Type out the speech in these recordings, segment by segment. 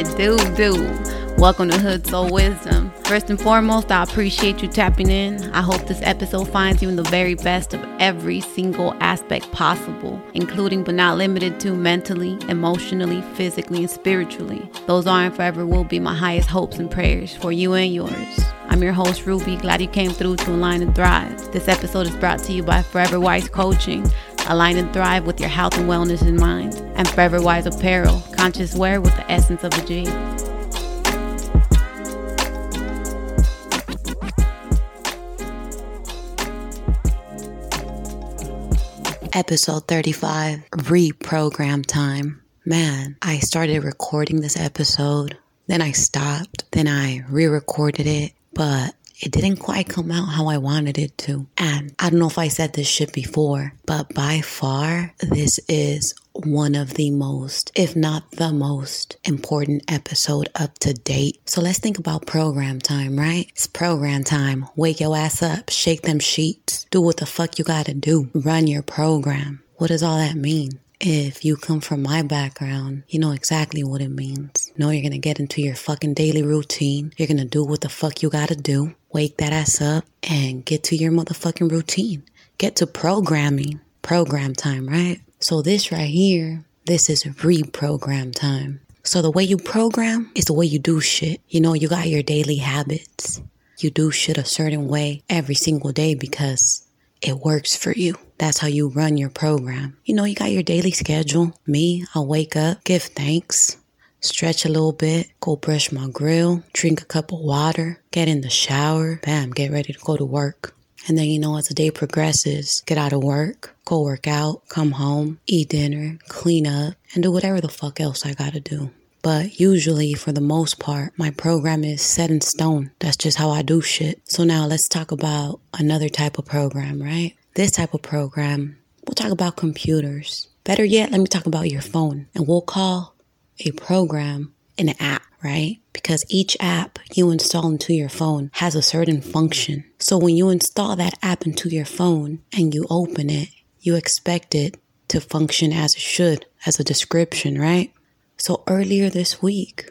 It do, do. Welcome to Hood Soul Wisdom. First and foremost, I appreciate you tapping in. I hope this episode finds you in the very best of every single aspect possible, including but not limited to mentally, emotionally, physically, and spiritually. Those are and forever will be my highest hopes and prayers for you and yours. I'm your host, Ruby. Glad you came through to Align and Thrive. This episode is brought to you by Forever Wise Coaching. Align and thrive with your health and wellness in mind. And Forever Wise Apparel, conscious wear with the essence of a G. Episode 35 Reprogram Time. Man, I started recording this episode, then I stopped, then I re recorded it, but it didn't quite come out how I wanted it to. And I don't know if I said this shit before, but by far, this is one of the most, if not the most important episode up to date. So let's think about program time, right? It's program time. Wake your ass up, shake them sheets, do what the fuck you gotta do, run your program. What does all that mean? If you come from my background, you know exactly what it means. Know you're gonna get into your fucking daily routine. You're gonna do what the fuck you gotta do. Wake that ass up and get to your motherfucking routine. Get to programming. Program time, right? So this right here, this is reprogram time. So the way you program is the way you do shit. You know, you got your daily habits. You do shit a certain way every single day because it works for you. That's how you run your program. You know, you got your daily schedule. Me, I'll wake up, give thanks, stretch a little bit, go brush my grill, drink a cup of water, get in the shower, bam, get ready to go to work. And then, you know, as the day progresses, get out of work, go work out, come home, eat dinner, clean up, and do whatever the fuck else I gotta do. But usually, for the most part, my program is set in stone. That's just how I do shit. So now let's talk about another type of program, right? This type of program, we'll talk about computers. Better yet, let me talk about your phone. And we'll call a program an app, right? Because each app you install into your phone has a certain function. So when you install that app into your phone and you open it, you expect it to function as it should, as a description, right? So earlier this week,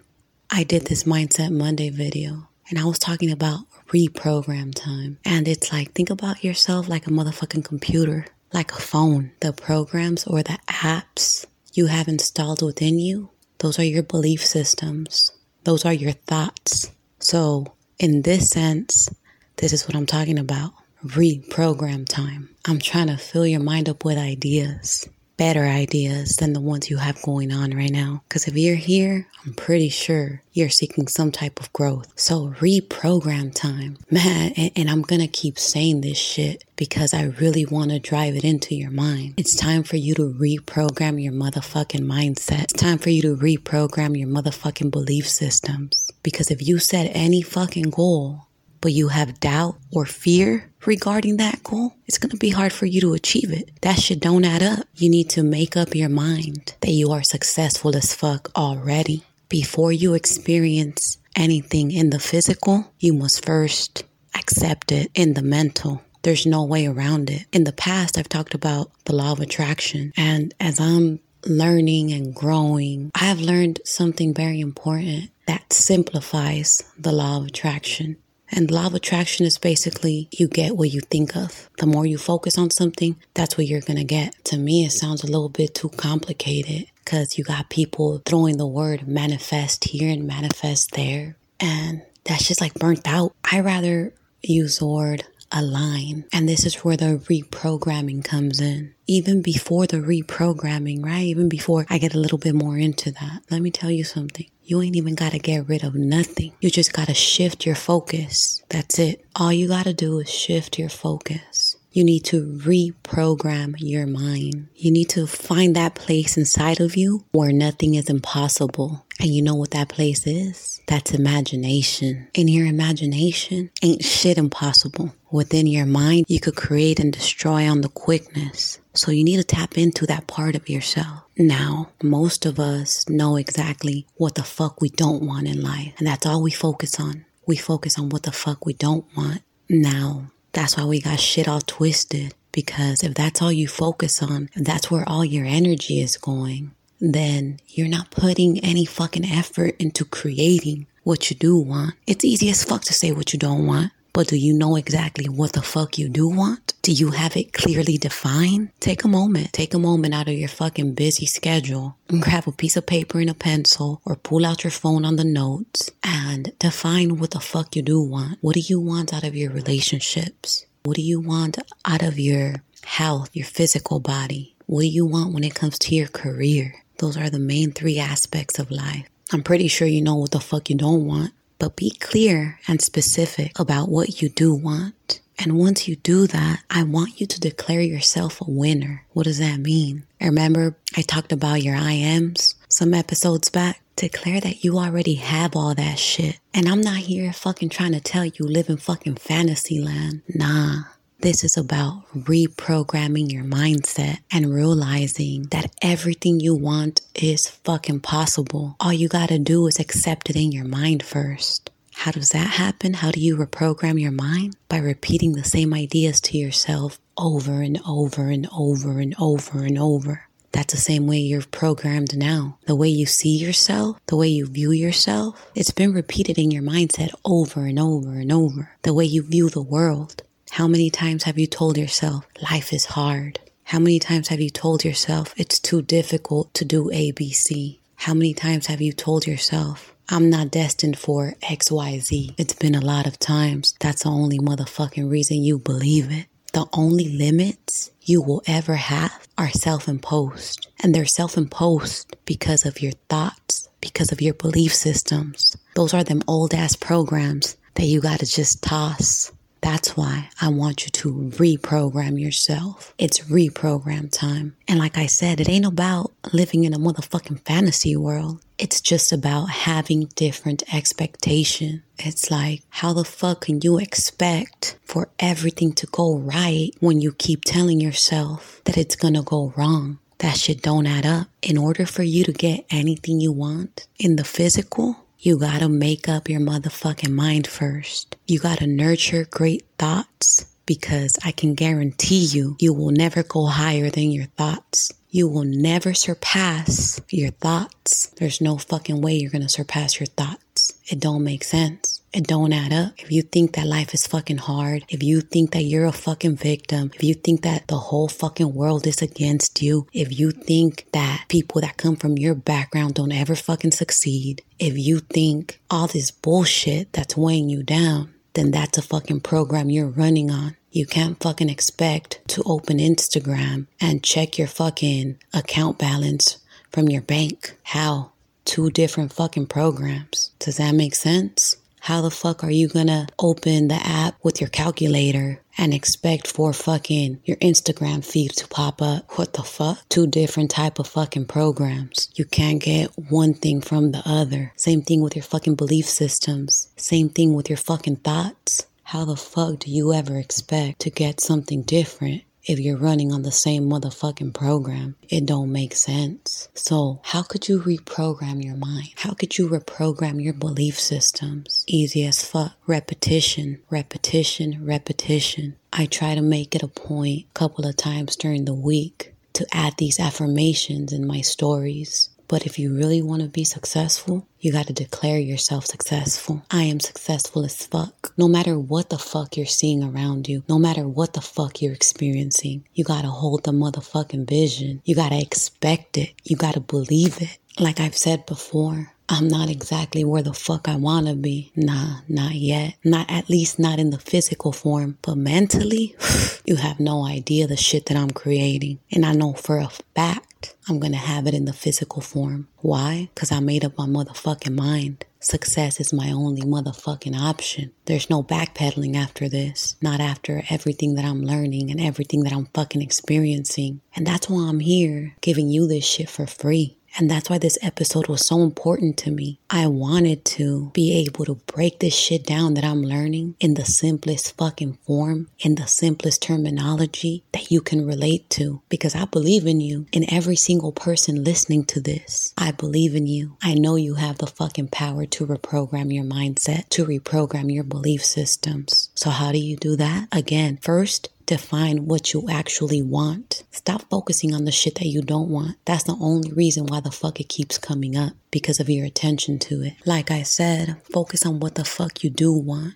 I did this Mindset Monday video and I was talking about reprogram time. And it's like, think about yourself like a motherfucking computer, like a phone. The programs or the apps you have installed within you, those are your belief systems, those are your thoughts. So, in this sense, this is what I'm talking about reprogram time. I'm trying to fill your mind up with ideas better ideas than the ones you have going on right now. Because if you're here, I'm pretty sure you're seeking some type of growth. So reprogram time, man. And, and I'm going to keep saying this shit because I really want to drive it into your mind. It's time for you to reprogram your motherfucking mindset. It's time for you to reprogram your motherfucking belief systems. Because if you set any fucking goal but you have doubt or fear regarding that goal, it's going to be hard for you to achieve it. That shit don't add up. You need to make up your mind that you are successful as fuck already. Before you experience anything in the physical, you must first accept it in the mental. There's no way around it. In the past, I've talked about the law of attraction. And as I'm learning and growing, I have learned something very important that simplifies the law of attraction. And law of attraction is basically you get what you think of. The more you focus on something, that's what you're going to get. To me, it sounds a little bit too complicated because you got people throwing the word manifest here and manifest there. And that's just like burnt out. I rather use the word align. And this is where the reprogramming comes in. Even before the reprogramming, right? Even before I get a little bit more into that, let me tell you something. You ain't even got to get rid of nothing. You just got to shift your focus. That's it. All you got to do is shift your focus. You need to reprogram your mind. You need to find that place inside of you where nothing is impossible. And you know what that place is? That's imagination. In your imagination, ain't shit impossible. Within your mind, you could create and destroy on the quickness. So you need to tap into that part of yourself. Now, most of us know exactly what the fuck we don't want in life. And that's all we focus on. We focus on what the fuck we don't want. Now, that's why we got shit all twisted. Because if that's all you focus on, that's where all your energy is going, then you're not putting any fucking effort into creating what you do want. It's easy as fuck to say what you don't want. But do you know exactly what the fuck you do want? Do you have it clearly defined? Take a moment. Take a moment out of your fucking busy schedule and grab a piece of paper and a pencil or pull out your phone on the notes and define what the fuck you do want. What do you want out of your relationships? What do you want out of your health, your physical body? What do you want when it comes to your career? Those are the main three aspects of life. I'm pretty sure you know what the fuck you don't want, but be clear and specific about what you do want. And once you do that, I want you to declare yourself a winner. What does that mean? Remember, I talked about your I ams some episodes back? Declare that you already have all that shit. And I'm not here fucking trying to tell you live in fucking fantasy land. Nah. This is about reprogramming your mindset and realizing that everything you want is fucking possible. All you gotta do is accept it in your mind first. How does that happen? How do you reprogram your mind? By repeating the same ideas to yourself over and over and over and over and over. That's the same way you're programmed now. The way you see yourself, the way you view yourself, it's been repeated in your mindset over and over and over. The way you view the world, how many times have you told yourself life is hard? How many times have you told yourself it's too difficult to do ABC? How many times have you told yourself I'm not destined for XYZ? It's been a lot of times. That's the only motherfucking reason you believe it. The only limits you will ever have are self imposed. And they're self imposed because of your thoughts, because of your belief systems. Those are them old ass programs that you gotta just toss. That's why I want you to reprogram yourself. It's reprogram time. And like I said, it ain't about living in a motherfucking fantasy world. It's just about having different expectation. It's like, how the fuck can you expect for everything to go right when you keep telling yourself that it's gonna go wrong? That shit don't add up. In order for you to get anything you want in the physical, you gotta make up your motherfucking mind first. You gotta nurture great thoughts because I can guarantee you, you will never go higher than your thoughts. You will never surpass your thoughts. There's no fucking way you're gonna surpass your thoughts. It don't make sense. It don't add up. If you think that life is fucking hard, if you think that you're a fucking victim, if you think that the whole fucking world is against you, if you think that people that come from your background don't ever fucking succeed, if you think all this bullshit that's weighing you down, then that's a fucking program you're running on. You can't fucking expect to open Instagram and check your fucking account balance from your bank. How? Two different fucking programs. Does that make sense? How the fuck are you gonna open the app with your calculator and expect for fucking your Instagram feed to pop up? What the fuck? Two different type of fucking programs. You can't get one thing from the other. Same thing with your fucking belief systems. Same thing with your fucking thoughts. How the fuck do you ever expect to get something different if you're running on the same motherfucking program. It don't make sense. So how could you reprogram your mind? How could you reprogram your belief systems? Easy as fuck. Repetition, repetition, repetition. I try to make it a point a couple of times during the week to add these affirmations in my stories. But if you really want to be successful, you got to declare yourself successful. I am successful as fuck. No matter what the fuck you're seeing around you, no matter what the fuck you're experiencing, you got to hold the motherfucking vision. You got to expect it. You got to believe it. Like I've said before, I'm not exactly where the fuck I want to be. Nah, not yet. Not at least not in the physical form, but mentally, you have no idea the shit that I'm creating. And I know for a fact I'm to have it in the physical form. Why? Because I made up my motherfucking mind. Success is my only motherfucking option. There's no backpedaling after this. Not after everything that I'm learning and everything that I'm fucking experiencing. And that's why I'm here giving you this shit for free. And that's why this episode was so important to me. I wanted to be able to break this shit down that I'm learning in the simplest fucking form, in the simplest terminology that you can relate to. Because I believe in you, in every single person listening to this. I believe in you. I know you have the fucking power to reprogram your mindset, to reprogram your belief systems. So, how do you do that? Again, first, define what you actually want. Stop focusing on the shit that you don't want. That's the only reason why the fuck it keeps coming up because of your attention to it. Like I said, focus on what the fuck you do want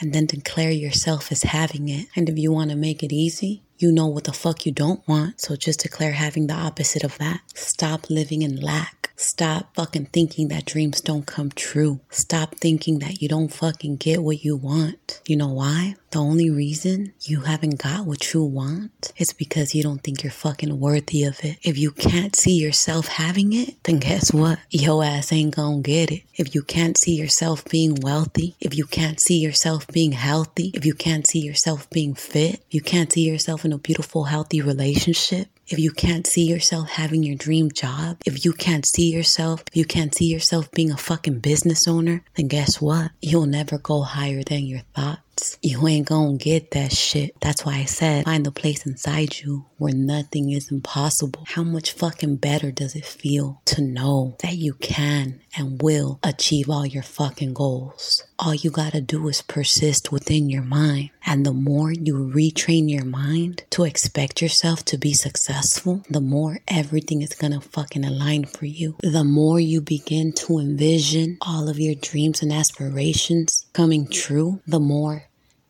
and then declare yourself as having it. And if you want to make it easy, you know what the fuck you don't want. So just declare having the opposite of that. Stop living in lack. Stop fucking thinking that dreams don't come true. Stop thinking that you don't fucking get what you want. You know why? The only reason you haven't got what you want is because you don't think you're fucking worthy of it. If you can't see yourself having it, then guess what? Your ass ain't gonna get it. If you can't see yourself being wealthy, if you can't see yourself being healthy, if you can't see yourself being fit, you can't see yourself in a beautiful, healthy relationship, if you can't see yourself having your dream job, if you can't see yourself, if you can't see yourself being a fucking business owner, then guess what? You'll never go higher than your thoughts. You ain't gonna get that shit. That's why I said find the place inside you where nothing is impossible. How much fucking better does it feel to know that you can and will achieve all your fucking goals? All you gotta do is persist within your mind. And the more you retrain your mind to expect yourself to be successful, the more everything is gonna fucking align for you. The more you begin to envision all of your dreams and aspirations coming true, the more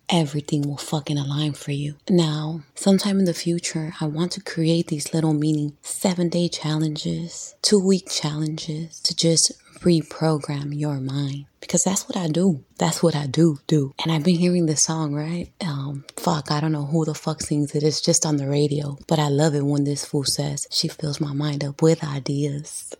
everything will fucking align for you. Now, sometime in the future, I want to create these little meaning seven day challenges, two week challenges to just reprogram your mind because that's what I do. That's what I do do. And I've been hearing this song, right? Um, fuck, I don't know who the fuck sings it. It's just on the radio, but I love it when this fool says she fills my mind up with ideas.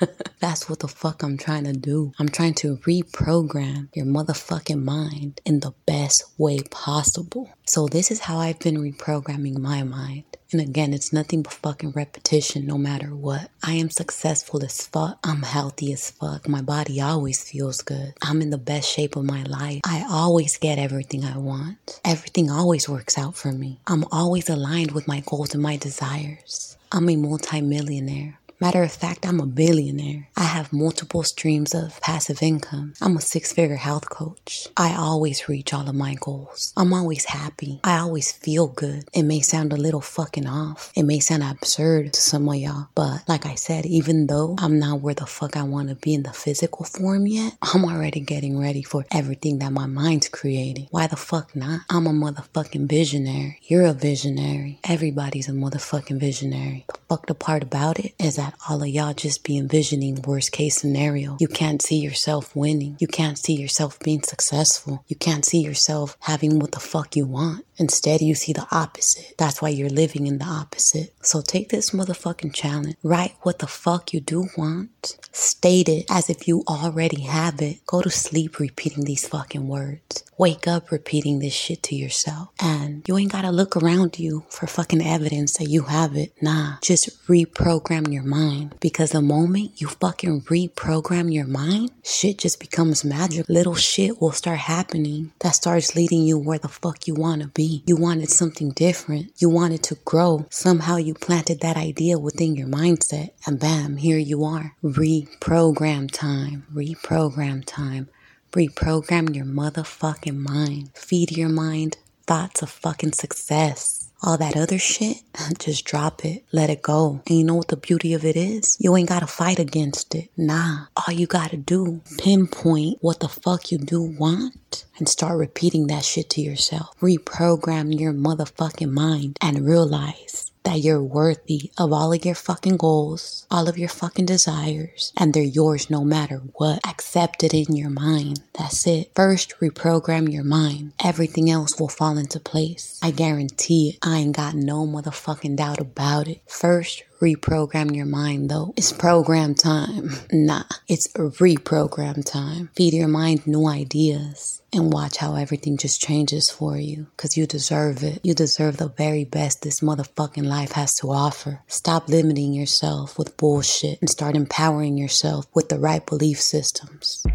That's what the fuck I'm trying to do. I'm trying to reprogram your motherfucking mind in the best way possible. So, this is how I've been reprogramming my mind. And again, it's nothing but fucking repetition no matter what. I am successful as fuck. I'm healthy as fuck. My body always feels good. I'm in the best shape of my life. I always get everything I want. Everything always works out for me. I'm always aligned with my goals and my desires. I'm a multimillionaire. Matter of fact, I'm a billionaire. I have multiple streams of passive income. I'm a six figure health coach. I always reach all of my goals. I'm always happy. I always feel good. It may sound a little fucking off. It may sound absurd to some of y'all, but like I said, even though I'm not where the fuck I want to be in the physical form yet, I'm already getting ready for everything that my mind's creating. Why the fuck not? I'm a motherfucking visionary. You're a visionary. Everybody's a motherfucking visionary. The fucked part about it is that all of y'all just be envisioning worst case scenario. You can't see yourself winning. You can't see yourself being successful. You can't see yourself having what the fuck you want. Instead, you see the opposite. That's why you're living in the opposite. So take this motherfucking challenge. Write what the fuck you do want. State it as if you already have it. Go to sleep repeating these fucking words. Wake up repeating this shit to yourself. And you ain't gotta look around you for fucking evidence that you have it. Nah, just reprogram your mind. Because the moment you fucking reprogram your mind, shit just becomes magic. Little shit will start happening that starts leading you where the fuck you wanna be. You wanted something different. You wanted to grow. Somehow you planted that idea within your mindset, and bam, here you are. Reprogram time. Reprogram time. Reprogram your motherfucking mind. Feed your mind thoughts of fucking success all that other shit, just drop it, let it go. And you know what the beauty of it is? You ain't gotta fight against it. Nah, all you gotta do, pinpoint what the fuck you do want and start repeating that shit to yourself. Reprogram your motherfucking mind and realize that you're worthy of all of your fucking goals, all of your fucking desires, and they're yours no matter what. Accept it in your mind. That's it. First, reprogram your mind. Everything else will fall into place. I guarantee it. I ain't got no motherfucking doubt about it. First, reprogram your mind though. It's program time. Nah, it's reprogram time. Feed your mind new ideas and watch how everything just changes for you because you deserve it. You deserve the very best this motherfucking life has to offer. Stop limiting yourself with bullshit and start empowering yourself with the right belief systems.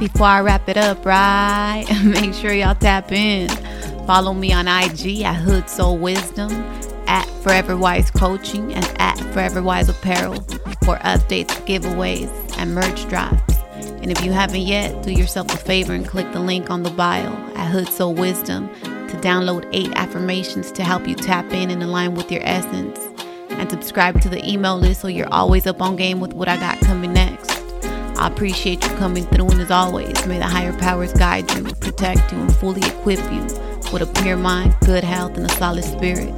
Before I wrap it up, right? Make sure y'all tap in. Follow me on IG at Hood Soul Wisdom, at Forever Wise Coaching, and at Forever Wise Apparel for updates, giveaways, and merch drops. And if you haven't yet, do yourself a favor and click the link on the bio at Hood Soul Wisdom to download eight affirmations to help you tap in and align with your essence. And subscribe to the email list so you're always up on game with what I got coming next. I appreciate you coming through, and as always, may the higher powers guide you, protect you, and fully equip you with a pure mind, good health, and a solid spirit.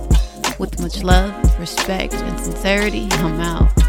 With much love, respect, and sincerity, I'm out.